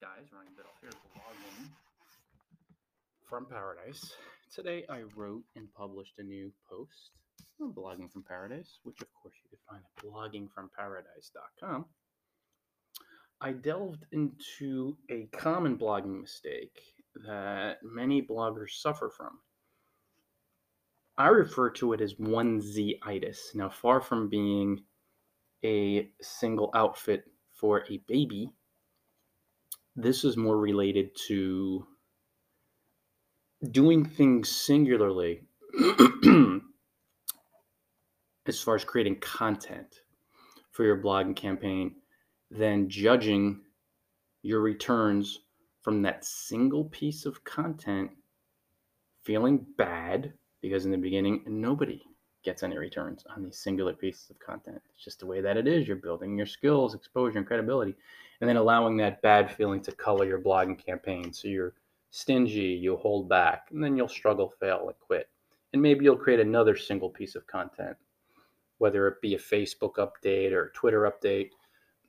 guys, Ryan Biddulph here, blogging from paradise. Today I wrote and published a new post on blogging from paradise, which of course you can find at bloggingfromparadise.com. I delved into a common blogging mistake that many bloggers suffer from. I refer to it as onesie-itis. Now, far from being a single outfit for a baby, this is more related to doing things singularly as far as creating content for your blogging campaign than judging your returns from that single piece of content feeling bad because in the beginning nobody gets any returns on these singular pieces of content. It's just the way that it is. You're building your skills, exposure, and credibility, and then allowing that bad feeling to color your blogging campaign. So you're stingy, you hold back, and then you'll struggle, fail, and quit. And maybe you'll create another single piece of content, whether it be a Facebook update or a Twitter update,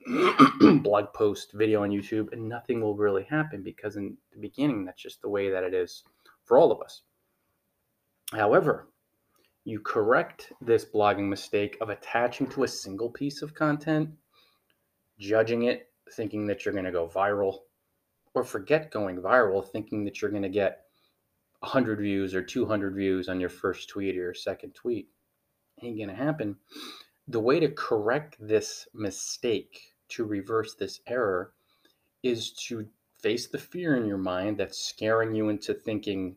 blog post, video on YouTube, and nothing will really happen because in the beginning, that's just the way that it is for all of us. However, you correct this blogging mistake of attaching to a single piece of content, judging it, thinking that you're going to go viral, or forget going viral, thinking that you're going to get 100 views or 200 views on your first tweet or your second tweet. Ain't going to happen. The way to correct this mistake, to reverse this error, is to face the fear in your mind that's scaring you into thinking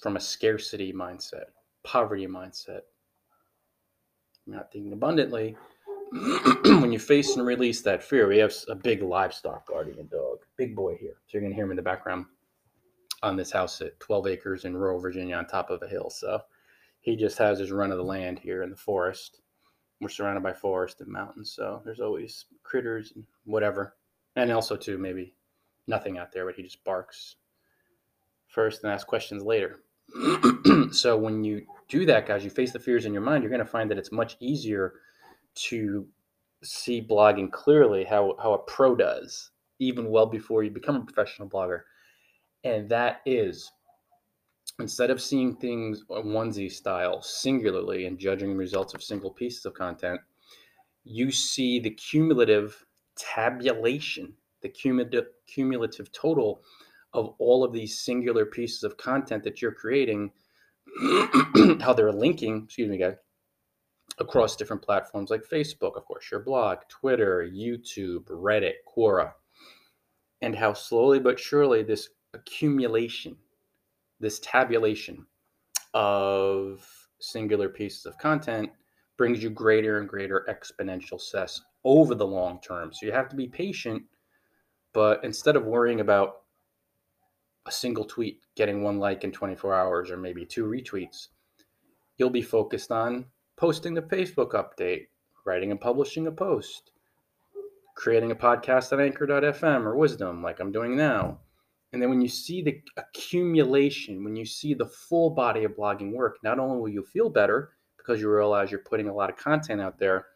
from a scarcity mindset poverty mindset. not thinking abundantly. when you face and release that fear, we have a big livestock guardian dog, big boy here. So you're going to hear him in the background on this house at 12 acres in rural Virginia on top of a hill. So he just has his run of the land here in the forest. We're surrounded by forest and mountains, so there's always critters and whatever. And also, too, maybe nothing out there, but he just barks first and asks questions later. so when you do that, guys, you face the fears in your mind, you're going to find that it's much easier to see blogging clearly how, how a pro does, even well before you become a professional blogger. And that is instead of seeing things onesie style singularly and judging results of single pieces of content, you see the cumulative tabulation, the cumulative, cumulative total of all of these singular pieces of content that you're creating, how they're linking, excuse me, guys, across different platforms like Facebook, of course, your blog, Twitter, YouTube, Reddit, Quora, and how slowly but surely this accumulation, this tabulation of singular pieces of content brings you greater and greater exponential success over the long term. So you have to be patient, but instead of worrying about a single tweet getting one like in 24 hours or maybe two retweets. You'll be focused on posting the Facebook update, writing and publishing a post, creating a podcast at anchor.fm or wisdom like I'm doing now. And then when you see the accumulation, when you see the full body of blogging work, not only will you feel better because you realize you're putting a lot of content out there,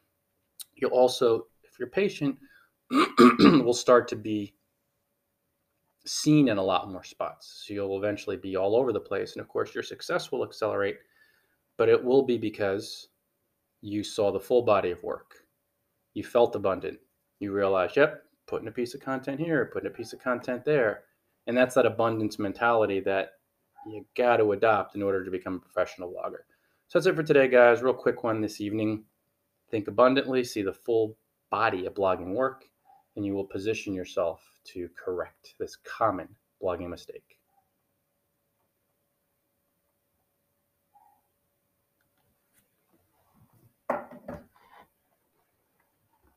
you'll also, if you're patient, will start to be seen in a lot more spots. So you'll eventually be all over the place. And of course, your success will accelerate, but it will be because you saw the full body of work. You felt abundant. You realized, yep, putting a piece of content here, putting a piece of content there. And that's that abundance mentality that you got to adopt in order to become a professional blogger. So that's it for today, guys. Real quick one this evening. Think abundantly, see the full body of blogging work, and you will position yourself to correct this common blogging mistake.